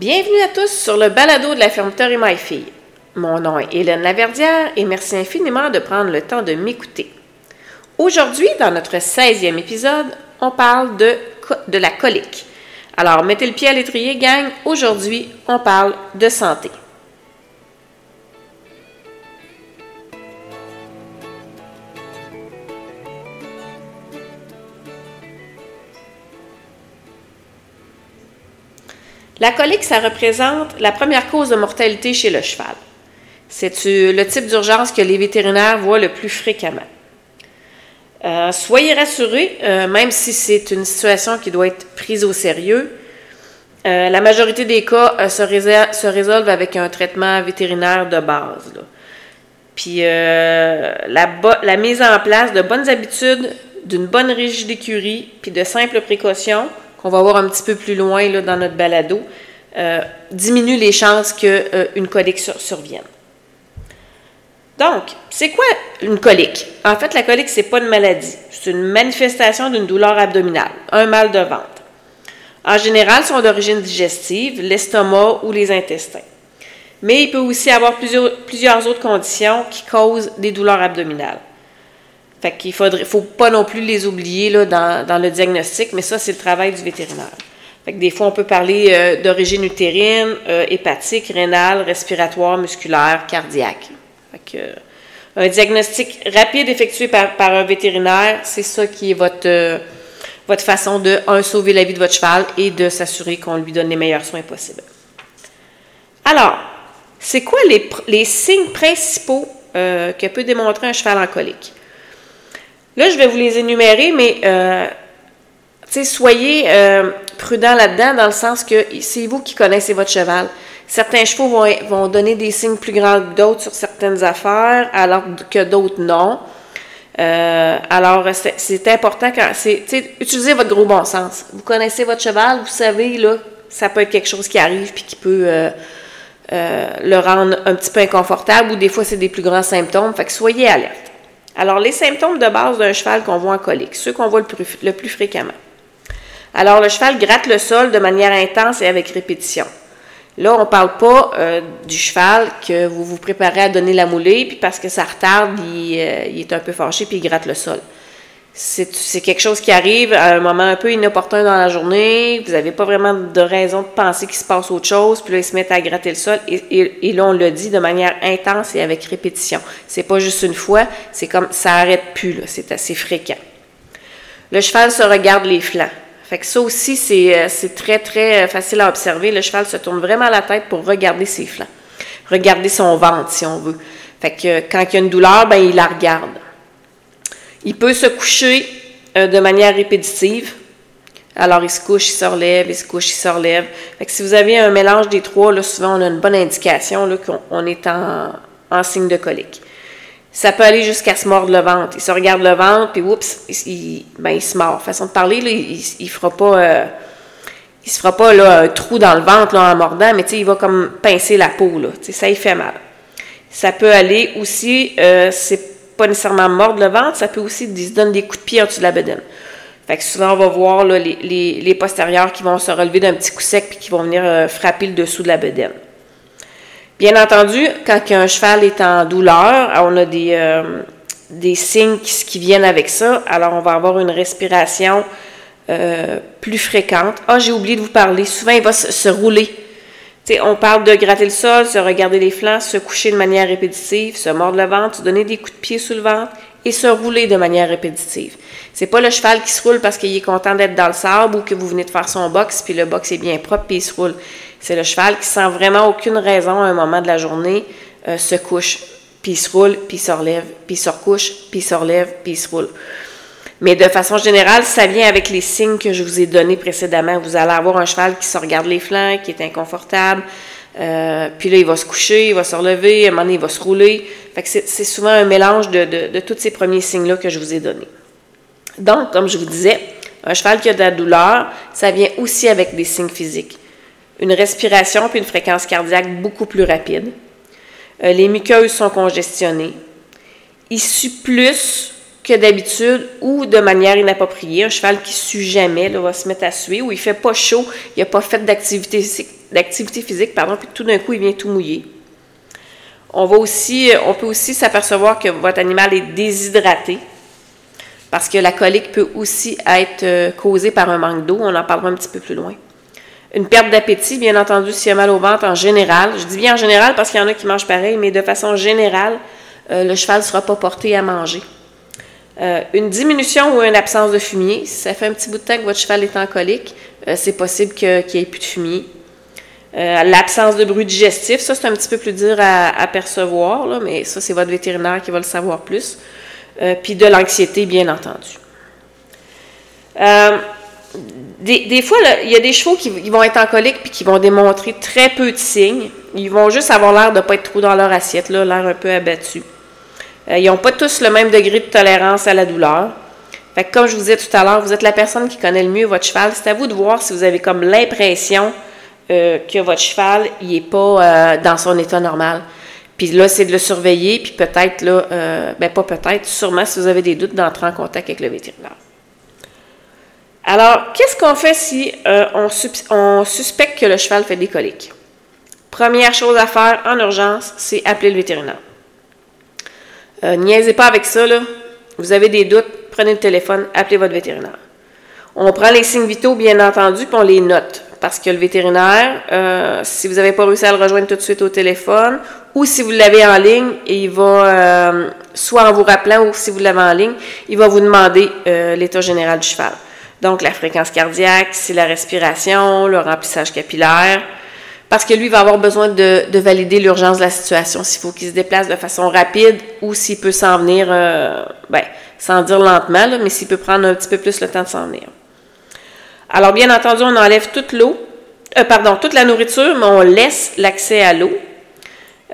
Bienvenue à tous sur le balado de la fermeture et ma fille. Mon nom est Hélène Laverdière et merci infiniment de prendre le temps de m'écouter. Aujourd'hui, dans notre 16e épisode, on parle de, de la colique. Alors, mettez le pied à l'étrier, gang. Aujourd'hui, on parle de santé. La colique, ça représente la première cause de mortalité chez le cheval. C'est le type d'urgence que les vétérinaires voient le plus fréquemment? Euh, soyez rassurés, euh, même si c'est une situation qui doit être prise au sérieux, euh, la majorité des cas se, résolvent avec un traitement vétérinaire de base. Puis la, la, mise en place de bonnes habitudes, d'une bonne régie d'écurie, puis de simples précautions qu'on va voir un petit peu plus loin là, dans notre balado, euh, diminue les chances qu'une euh, colique survienne. Donc, c'est quoi une colique? En fait, la colique, ce n'est pas une maladie. C'est une manifestation d'une douleur abdominale, un mal de ventre. En général, sont d'origine digestive, l'estomac ou les intestins. Mais il peut aussi avoir plusieurs, plusieurs autres conditions qui causent des douleurs abdominales. Fait qu'il faudrait, faut pas non plus les oublier là, dans, le diagnostic, mais ça, c'est le travail du vétérinaire. Fait que des fois, on peut parler euh, d'origine utérine, euh, hépatique, rénale, respiratoire, musculaire, cardiaque. Fait que, euh, un diagnostic rapide effectué par, un vétérinaire, c'est ça qui est votre, votre façon de, un, sauver la vie de votre cheval et de s'assurer qu'on lui donne les meilleurs soins possibles. Alors, c'est quoi les, les signes principaux que peut démontrer un cheval en colique? Là, je vais vous les énumérer, mais euh, soyez euh, prudent là-dedans dans le sens que c'est vous qui connaissez votre cheval. Certains chevaux vont, vont donner des signes plus grands que d'autres sur certaines affaires, alors que d'autres non. Euh, alors, c'est important quand c'est utilisez votre gros bon sens. Vous connaissez votre cheval, vous savez là, ça peut être quelque chose qui arrive puis qui peut euh, le rendre un petit peu inconfortable ou des fois c'est des plus grands symptômes. Fait que soyez alerte. Alors, les symptômes de base d'un cheval qu'on voit en colique, ceux qu'on voit le plus, fréquemment. Alors, le cheval gratte le sol de manière intense et avec répétition. Là, on ne parle pas euh, du cheval que vous vous préparez à donner la moulée, puis parce que ça retarde, il, euh, il est un peu fâché, puis il gratte le sol c'est quelque chose qui arrive à un moment un peu inopportun dans la journée, vous n'avez pas vraiment de raison de penser qu'il se passe autre chose, puis là, ils se mettent à gratter le sol, et, là, on le dit de manière intense et avec répétition. C'est pas juste une fois, c'est comme, ça arrête plus, là, c'est assez fréquent. Le cheval se regarde les flancs. Fait que ça aussi, c'est euh, très, très facile à observer. Le cheval se tourne vraiment la tête pour regarder ses flancs. Regarder son ventre, si on veut. Fait que quand il y a une douleur, ben, il la regarde. Il peut se coucher euh, de manière répétitive. Alors, il se couche, il se relève, il se couche, il se relève. Fait que si vous avez un mélange des trois, là, souvent, on a une bonne indication qu'on est en, en, signe de colique. Ça peut aller jusqu'à se mordre le ventre. Il se regarde le ventre, puis oups, il, ben, il se mord. Façon de parler, là, il ne fera pas... Euh, il se fera pas là, un trou dans le ventre là, en mordant, mais il va comme pincer la peau. Là, ça y fait mal. Ça peut aller aussi, euh, c'est pas nécessairement mordre le ventre, ça peut aussi se donner des coups de pied en dessous de la bedaine. Fait que souvent, on va voir les, postérieurs qui vont se relever d'un petit coup sec puis qui vont venir euh, frapper le dessous de la bedaine. Bien entendu, quand un cheval est en douleur, on a des, euh, signes qui, viennent avec ça. Alors, on va avoir une respiration euh, plus fréquente. Ah, j'ai oublié de vous parler. Souvent, il va se rouler on parle de gratter le sol, se regarder les flancs, se coucher de manière répétitive, se mordre le ventre, se donner des coups de pied sous le ventre et se rouler de manière répétitive. C'est pas le cheval qui se roule parce qu'il est content d'être dans le sable ou que vous venez de faire son box puis le box est bien propre puis il se roule. C'est le cheval qui sent vraiment aucune raison à un moment de la journée euh, se couche puis il se roule puis il se relève puis il se recouche puis il se relève puis il se roule. Mais de façon générale, ça vient avec les signes que je vous ai donnés précédemment. Vous allez avoir un cheval qui se regarde les flancs, qui est inconfortable. Euh, puis là, il va se coucher, il va se relever, à un moment donné, il va se rouler. Fait que c'est souvent un mélange de, tous ces premiers signes-là que je vous ai donnés. Donc, comme je vous disais, un cheval qui a de la douleur, ça vient aussi avec des signes physiques. Une respiration puis une fréquence cardiaque beaucoup plus rapide. Euh, les muqueuses sont congestionnées. Il sue plus d'habitude ou de manière inappropriée. Un cheval qui sue jamais va se mettre à suer ou il fait pas chaud, il n'a pas fait d'activité, d'activité physique, pardon, puis tout d'un coup, il vient tout mouiller. On, va aussi, on peut aussi s'apercevoir que votre animal est déshydraté parce que la colique peut aussi être euh, causée par un manque d'eau. On en parlera un petit peu plus loin. Une perte d'appétit, bien entendu, s'il y a mal au ventre en général. Je dis bien en général parce qu'il y en a qui mangent pareil, mais de façon générale, euh, le cheval ne sera pas porté à manger. Euh, une diminution ou une absence de fumier, si ça fait un petit bout de temps que votre cheval est en colique, c'est possible qu'il n'y ait plus de fumier. L'absence de bruit digestif, ça c'est un petit peu plus dur à, percevoir, mais ça c'est votre vétérinaire qui va le savoir plus. puis de l'anxiété, bien entendu. Des, fois, il y a des chevaux qui, vont être en colique puis qui vont démontrer très peu de signes. Ils vont juste avoir l'air de ne pas être trop dans leur assiette, l'air un peu abattu. Euh, ils n'ont pas tous le même degré de tolérance à la douleur. Comme je vous disais tout à l'heure, vous êtes la personne qui connaît le mieux votre cheval. C'est à vous de voir si vous avez comme l'impression euh, que votre cheval n'est pas euh, dans son état normal. Puis là, c'est de le surveiller, puis peut-être, là, ben pas peut-être, sûrement, si vous avez des doutes, d'entrer en contact avec le vétérinaire. Alors, qu'est-ce qu'on fait si euh, on, suspecte que le cheval fait des coliques? Première chose à faire en urgence, c'est appeler le vétérinaire. Euh, niaisez pas avec ça, là. Vous avez des doutes, prenez le téléphone, appelez votre vétérinaire. On prend les signes vitaux, bien entendu, puis on les note. Parce que le vétérinaire, euh, si vous n'avez pas réussi à le rejoindre tout de suite au téléphone, ou si vous l'avez en ligne, il va, euh, soit en vous rappelant, ou si vous l'avez en ligne, il va vous demander l'état général du cheval. Donc, la fréquence cardiaque, c'est la respiration, le remplissage capillaire. Parce que lui va avoir besoin de, valider l'urgence de la situation, s'il faut qu'il se déplace de façon rapide ou s'il peut s'en venir, euh, ben, sans dire lentement, mais s'il peut prendre un petit peu plus le temps de s'en venir. Alors, bien entendu, on enlève toute l'eau, euh, pardon, toute la nourriture, mais on laisse l'accès à l'eau.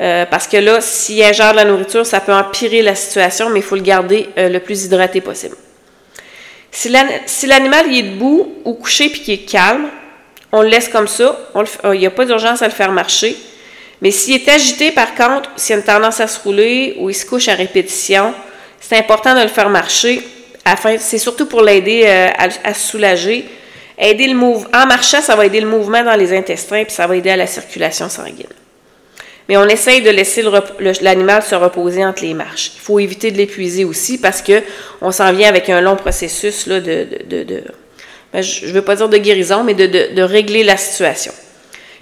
Euh, parce que là, s'il ingère de la nourriture, ça peut empirer la situation, mais il faut le garder le plus hydraté possible. Si l'animal est debout ou couché puis qu'il est calme, on le laisse comme ça. il n'y a pas d'urgence à le faire marcher. Mais s'il est agité, par contre, s'il a une tendance à se rouler ou il se couche à répétition, c'est important de le faire marcher. C'est surtout pour l'aider euh, à, se soulager. Aider le en marchant, ça va aider le mouvement dans les intestins puis ça va aider à la circulation sanguine. Mais on essaye de laisser l'animal se reposer entre les marches. Il faut éviter de l'épuiser aussi parce qu'on s'en vient avec un long processus là, de, ben, je ne veux pas dire de guérison, mais de, régler la situation.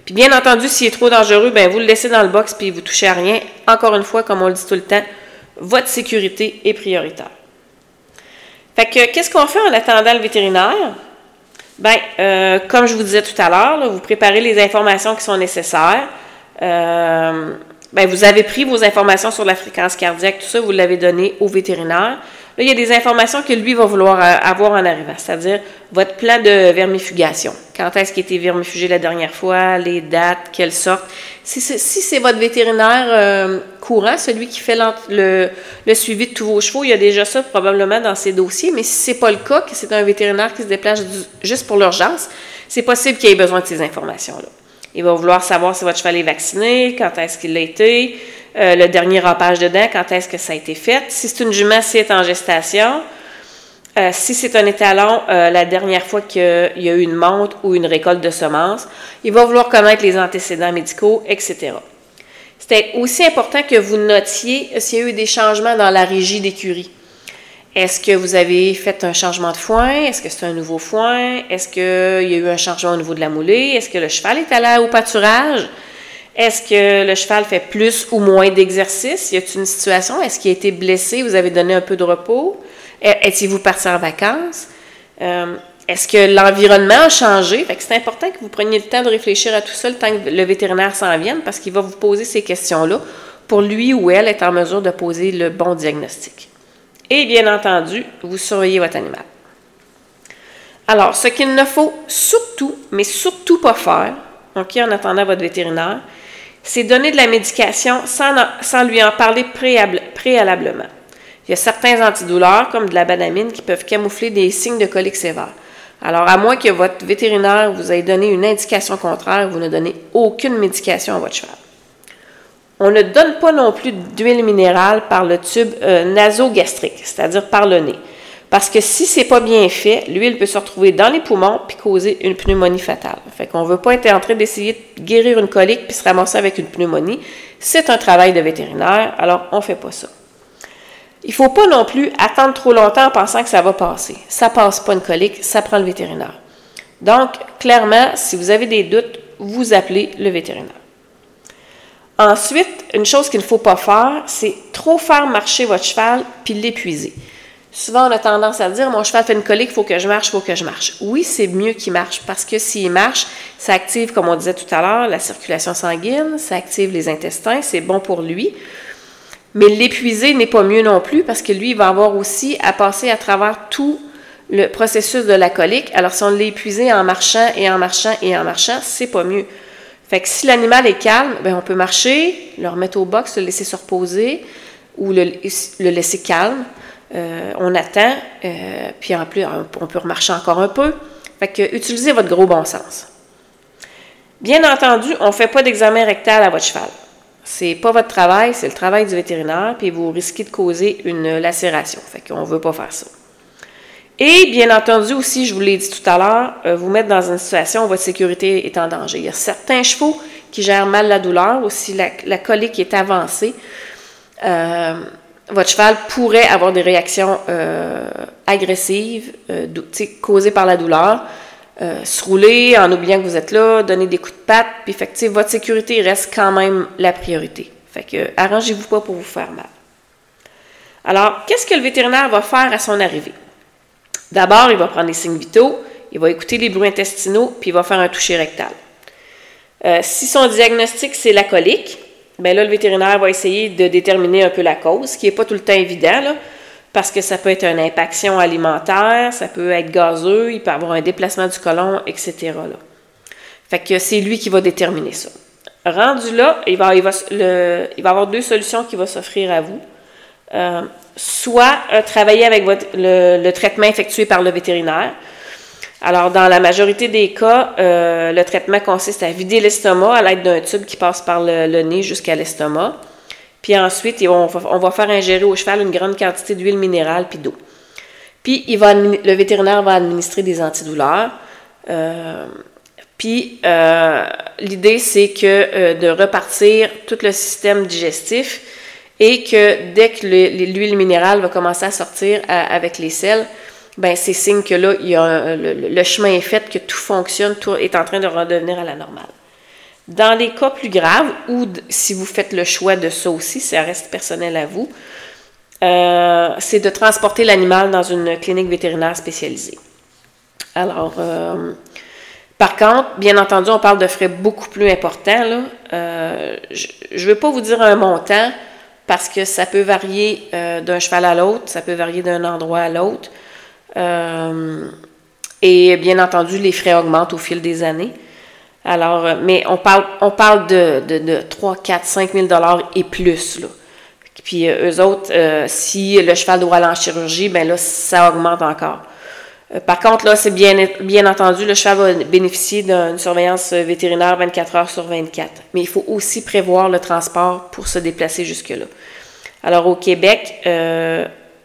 Puis bien entendu, s'il est trop dangereux, ben vous le laissez dans le box puis vous touchez à rien. Encore une fois, comme on le dit tout le temps, votre sécurité est prioritaire. Fait que qu'est-ce qu'on fait en attendant le vétérinaire? Ben, euh, comme je vous disais tout à l'heure, vous préparez les informations qui sont nécessaires. Euh, ben, vous avez pris vos informations sur la fréquence cardiaque, tout ça, vous l'avez donné au vétérinaire. Là, il y a des informations que lui va vouloir euh, avoir en arrivant, c'est-à-dire votre plan de vermifugation. Quand est-ce qu'il a été vermifugé la dernière fois, les dates, quelle sorte. Si, c'est votre vétérinaire euh, courant, celui qui fait le, suivi de tous vos chevaux, il y a déjà ça probablement dans ses dossiers, mais si c'est pas le cas, que c'est un vétérinaire qui se déplace juste pour l'urgence, c'est possible qu'il ait besoin de ces informations-là. Il va vouloir savoir si votre cheval est vacciné, quand est-ce qu'il l'a été, euh, le dernier rapage de dents, quand est-ce que ça a été fait. Si c'est une jument, si est en gestation. Euh, si c'est un étalon, euh, la dernière fois qu'il y a eu une monte ou une récolte de semences. Il va vouloir connaître les antécédents médicaux, etc. C'est aussi important que vous notiez s'il y a eu des changements dans la régie d'écurie. Est-ce que vous avez fait un changement de foin? Est-ce que c'est un nouveau foin? Est-ce qu'il y a eu un changement au niveau de la moulée? Est-ce que le cheval est allé au pâturage? Est-ce que le cheval fait plus ou moins d'exercice? Y a-t-il une situation? Est-ce qu'il a été blessé? Vous avez donné un peu de repos? Est-il-vous parti en vacances? Euh, est-ce que l'environnement a changé? c'est important que vous preniez le temps de réfléchir à tout ça le temps que le vétérinaire s'en vienne parce qu'il va vous poser ces questions-là pour lui ou elle être en mesure de poser le bon diagnostic. Et bien entendu, vous surveillez votre animal. Alors, ce qu'il ne faut surtout, mais surtout pas faire, OK, en attendant votre vétérinaire, c'est donner de la médication sans, lui en parler préalablement. Il y a certains antidouleurs, comme de la banamine, qui peuvent camoufler des signes de colique sévère. Alors, à moins que votre vétérinaire vous ait donné une indication contraire, vous ne donnez aucune médication à votre cheval. On ne donne pas non plus d'huile minérale par le tube euh, nasogastrique, c'est-à-dire par le nez. Parce que si c'est pas bien fait, l'huile peut se retrouver dans les poumons puis causer une pneumonie fatale. Fait qu'on veut pas être en train d'essayer de guérir une colique puis se ramasser avec une pneumonie. C'est un travail de vétérinaire, alors on fait pas ça. Il faut pas non plus attendre trop longtemps en pensant que ça va passer. Ça passe pas une colique, ça prend le vétérinaire. Donc, clairement, si vous avez des doutes, vous appelez le vétérinaire. Ensuite, une chose qu'il ne faut pas faire, c'est trop faire marcher votre cheval puis l'épuiser. Souvent, on a tendance à dire, mon cheval fait une colique, il faut que je marche, il faut que je marche. Oui, c'est mieux qu'il marche parce que s'il marche, ça active, comme on disait tout à l'heure, la circulation sanguine, ça active les intestins, c'est bon pour lui. Mais l'épuiser n'est pas mieux non plus parce que lui, il va avoir aussi à passer à travers tout le processus de la colique. Alors, si on l'épuise en marchant et en marchant et en marchant, c'est pas mieux. Fait que si l'animal est calme, bien, on peut marcher, le remettre au box, le laisser se reposer ou le, le laisser calme. Euh, on attend, euh, puis en plus, on peut remarcher encore un peu. Fait que utilisez votre gros bon sens. Bien entendu, on ne fait pas d'examen rectal à votre cheval. C'est pas votre travail, c'est le travail du vétérinaire, puis vous risquez de causer une lacération. Fait qu'on ne veut pas faire ça. Et bien entendu aussi, je vous l'ai dit tout à l'heure, euh, vous mettre dans une situation où votre sécurité est en danger. Il y a certains chevaux qui gèrent mal la douleur, aussi la, la colique est avancée votre cheval pourrait avoir des réactions euh, agressives euh, causées par la douleur. Euh, se rouler en oubliant que vous êtes là, donner des coups de patte, puis fait votre sécurité reste quand même la priorité. Fait que arrangez-vous pas pour vous faire mal. Alors, qu'est-ce que le vétérinaire va faire à son arrivée? D'abord, il va prendre les signes vitaux, il va écouter les bruits intestinaux, puis il va faire un toucher rectal. si son diagnostic, c'est la colique, bien là, le vétérinaire va essayer de déterminer un peu la cause, ce qui n'est pas tout le temps évident, parce que ça peut être une impaction alimentaire, ça peut être gazeux, il peut avoir un déplacement du côlon, etc. Fait que c'est lui qui va déterminer ça. Rendu là, il va avoir deux solutions qui vont s'offrir à vous. Euh, soit euh, travailler avec le, traitement effectué par le vétérinaire, alors, dans la majorité des cas, euh, le traitement consiste à vider l'estomac à l'aide d'un tube qui passe par le, nez jusqu'à l'estomac. Puis ensuite, on va, faire ingérer au cheval une grande quantité d'huile minérale puis d'eau. Puis, il va, le vétérinaire va administrer des antidouleurs. Puis, l'idée, c'est que de repartir tout le système digestif et que dès que l'huile minérale va commencer à sortir avec les selles, ben c'est signe que là, y a le, chemin est fait, que tout fonctionne, tout est en train de redevenir à la normale. Dans les cas plus graves, ou si vous faites le choix de ça aussi, ça reste personnel à vous, euh, c'est de transporter l'animal dans une clinique vétérinaire spécialisée. Alors, euh, par contre, bien entendu, on parle de frais beaucoup plus importants. Là. Euh, je ne veux pas vous dire un montant parce que ça peut varier d'un cheval à l'autre, ça peut varier d'un endroit à l'autre. Euh, et bien entendu, les frais augmentent au fil des années. Alors, euh, mais on parle, on parle de, de, 3, 4, 5 000 dollars et plus. Là. Puis euh, eux autres, si le cheval doit aller en chirurgie, ben là, ça augmente encore. Par contre, là, c'est bien, entendu, le cheval va bénéficier d'une surveillance vétérinaire 24 heures sur 24. Mais il faut aussi prévoir le transport pour se déplacer jusque-là. Alors, au Québec,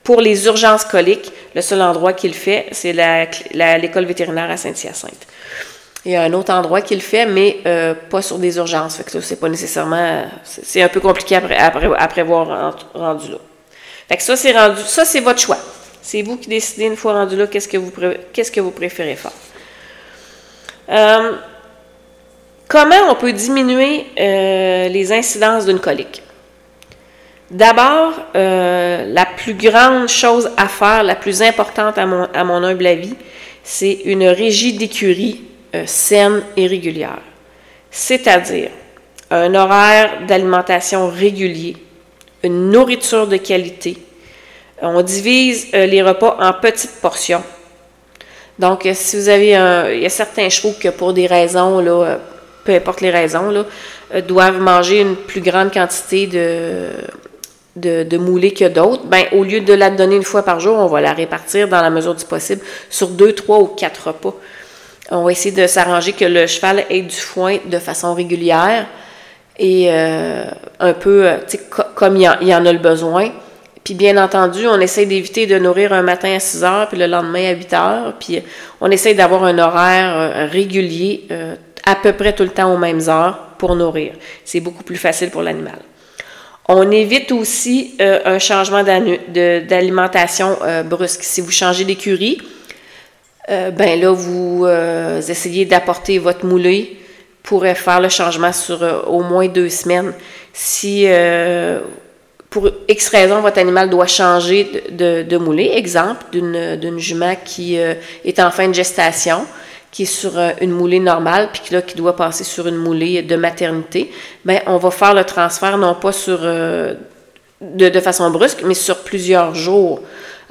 pour les urgences coliques, le seul endroit qu'il fait, c'est l'école vétérinaire à Saint-Hyacinthe. Il y a un autre endroit qu'il fait, mais euh, pas sur des urgences. Fait que c'est pas nécessairement. C'est un peu compliqué à, prévoir rendu là. Fait que ça, c'est rendu. Ça, c'est votre choix. C'est vous qui décidez une fois rendu là qu'est-ce que vous, qu'est-ce que vous préférez faire. Euh, comment on peut diminuer euh, les incidences d'une colique? D'abord, euh, la plus grande chose à faire, la plus importante à mon, à mon humble avis, c'est une régie d'écurie saine et régulière. C'est-à-dire un horaire d'alimentation régulier, une nourriture de qualité. On divise euh, les repas en petites portions. Donc, si vous avez un. Il y a certains chevaux que pour des raisons, là, peu importe les raisons, là, doivent manger une plus grande quantité de, de, mouler que d'autres, ben, au lieu de la donner une fois par jour, on va la répartir dans la mesure du possible sur deux, trois ou quatre repas. On va essayer de s'arranger que le cheval ait du foin de façon régulière et un peu comme il y, en, a le besoin. Puis bien entendu, on essaie d'éviter de nourrir un matin à 6 heures, puis le lendemain à 8 heures. Puis on essaie d'avoir un horaire régulier, à peu près tout le temps aux mêmes heures pour nourrir. C'est beaucoup plus facile pour l'animal. On évite aussi euh, un changement d'alimentation euh, brusque. Si vous changez d'écurie, euh, ben là, vous essayez d'apporter votre moulée pourrait faire le changement sur au moins deux semaines. Si pour X raison, votre animal doit changer de, de, moulée, exemple d'une jument qui est en fin de gestation, qui est sur euh, une moulée normale, puis qui, là, qui doit passer sur une moulée de maternité, bien, on va faire le transfert non pas sur, euh, de, de, façon brusque, mais sur plusieurs jours.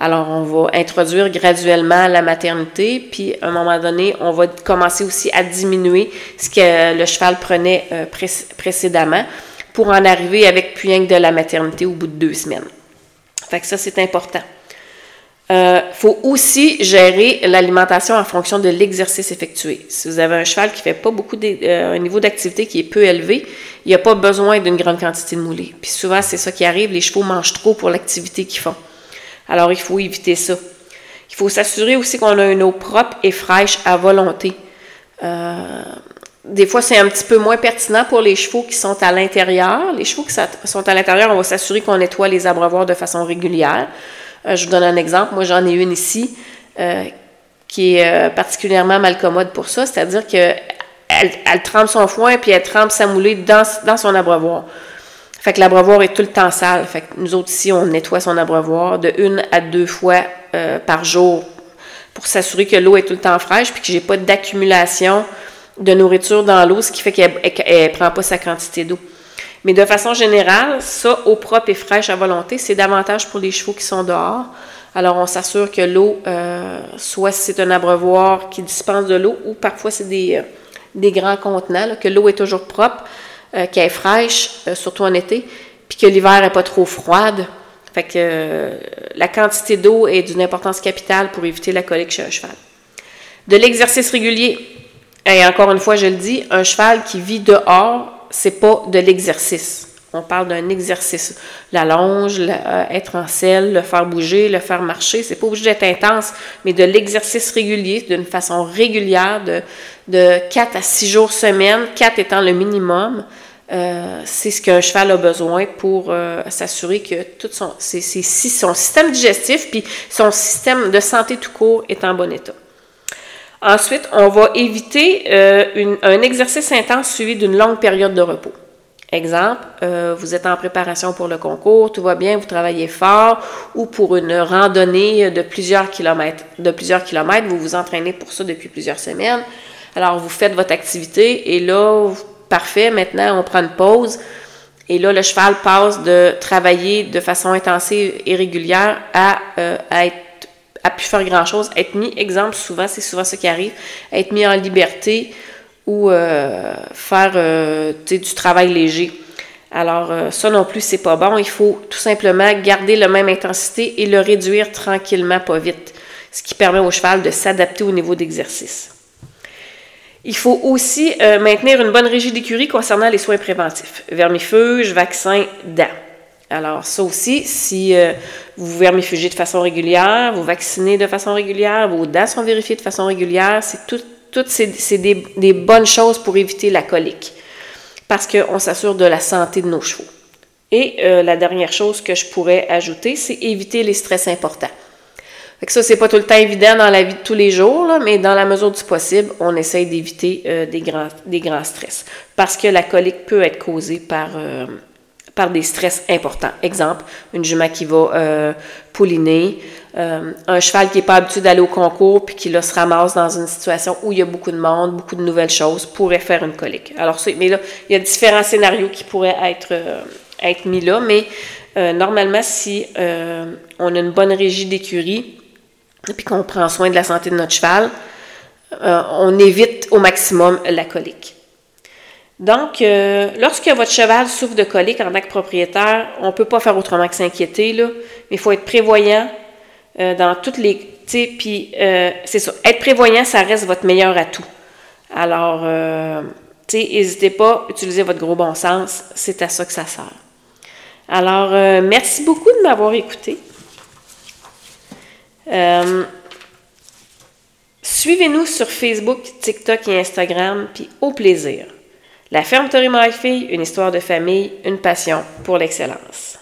Alors, on va introduire graduellement la maternité, puis à un moment donné, on va commencer aussi à diminuer ce que le cheval prenait euh, précédemment pour en arriver avec plus rien que de la maternité au bout de deux semaines. Fait que ça, c'est important. Il euh, faut aussi gérer l'alimentation en fonction de l'exercice effectué. Si vous avez un cheval qui fait pas beaucoup de, euh, un niveau d'activité qui est peu élevé, il n'y a pas besoin d'une grande quantité de moulée. Puis souvent, c'est ça qui arrive, les chevaux mangent trop pour l'activité qu'ils font. Alors, il faut éviter ça. Il faut s'assurer aussi qu'on a une eau propre et fraîche à volonté. Euh, des fois, c'est un petit peu moins pertinent pour les chevaux qui sont à l'intérieur. Les chevaux qui sont à l'intérieur, on va s'assurer qu'on nettoie les abreuvoirs de façon régulière. Euh, je vous donne un exemple. Moi, j'en ai une ici euh, qui est euh, particulièrement malcommode pour ça, c'est-à-dire qu'elle elle trempe son foin puis elle trempe sa moulée dans, dans son abreuvoir. Fait que l'abreuvoir est tout le temps sale. Fait que nous autres ici, on nettoie son abreuvoir de une à deux fois par jour pour s'assurer que l'eau est tout le temps fraîche puis que j'ai pas d'accumulation de nourriture dans l'eau, ce qui fait qu'elle ne prend pas sa quantité d'eau. Mais de façon générale, ça, eau propre et fraîche à volonté, c'est davantage pour les chevaux qui sont dehors. Alors, on s'assure que l'eau, euh, soit c'est un abreuvoir qui dispense de l'eau, ou parfois c'est des, euh, des grands contenants, que l'eau est toujours propre, euh, qu'elle est fraîche, surtout en été, puis que l'hiver n'est pas trop froide. Fait que la quantité d'eau est d'une importance capitale pour éviter la colique chez un cheval. De l'exercice régulier. Et encore une fois, je le dis, un cheval qui vit dehors c'est pas de l'exercice. On parle d'un exercice. La longe, euh, être en selle, le faire bouger, le faire marcher, c'est pas obligé d'être intense, mais de l'exercice régulier, d'une façon régulière, de, de 4 à 6 jours semaine, 4 étant le minimum. Euh, c'est ce qu'un cheval a besoin pour euh, s'assurer que tout son, son système digestif puis son système de santé tout court est en bon état. Ensuite, on va éviter euh, un exercice intense suivi d'une longue période de repos. Exemple, euh, vous êtes en préparation pour le concours, tout va bien, vous travaillez fort, ou pour une randonnée de plusieurs kilomètres. De plusieurs kilomètres, vous vous entraînez pour ça depuis plusieurs semaines. Alors, vous faites votre activité et là, parfait, maintenant, on prend une pause. Et là, le cheval passe de travailler de façon intensive et régulière à, euh, à être a pu faire grand-chose, être mis, exemple, souvent, c'est souvent ce qui arrive, être mis en liberté ou euh, faire euh, du travail léger. Alors, euh, ça non plus, c'est pas bon. Il faut tout simplement garder la même intensité et le réduire tranquillement, pas vite, ce qui permet au cheval de s'adapter au niveau d'exercice. Il faut aussi maintenir une bonne régie d'écurie concernant les soins préventifs, vermifuge, vaccin, dents. Alors, ça aussi, si euh, vous vermifugez de façon régulière, vous vaccinez de façon régulière, vos dents sont vérifiées de façon régulière, c'est tout, toutes c'est des, des, bonnes choses pour éviter la colique, parce qu'on s'assure de la santé de nos chevaux. Et euh, la dernière chose que je pourrais ajouter, c'est éviter les stress importants. Fait que ça, c'est pas tout le temps évident dans la vie de tous les jours, là, mais dans la mesure du possible, on essaye d'éviter euh, des, grands, des grands stress. Parce que la colique peut être causée par par des stress importants. Exemple, une jument qui va euh, pouliner, euh, un cheval qui n'est pas habitué d'aller au concours puis qui là, se ramasse dans une situation où il y a beaucoup de monde, beaucoup de nouvelles choses, pourrait faire une colique. Alors, mais là, il y a différents scénarios qui pourraient être, euh, être mis là, mais normalement, si on a une bonne régie d'écurie puis qu'on prend soin de la santé de notre cheval, on évite au maximum la colique. Donc, euh, lorsque votre cheval souffre de colique en tant que propriétaire, on ne peut pas faire autrement que s'inquiéter, là, mais il faut être prévoyant euh, dans toutes les. Puis, euh, c'est ça. Être prévoyant, ça reste votre meilleur atout. Alors, n'hésitez pas, utilisez votre gros bon sens, c'est à ça que ça sert. Alors, euh, merci beaucoup de m'avoir écouté. Euh, suivez-nous sur Facebook, TikTok et Instagram, puis au plaisir. La ferme Torimo Fille, une histoire de famille, une passion pour l'excellence.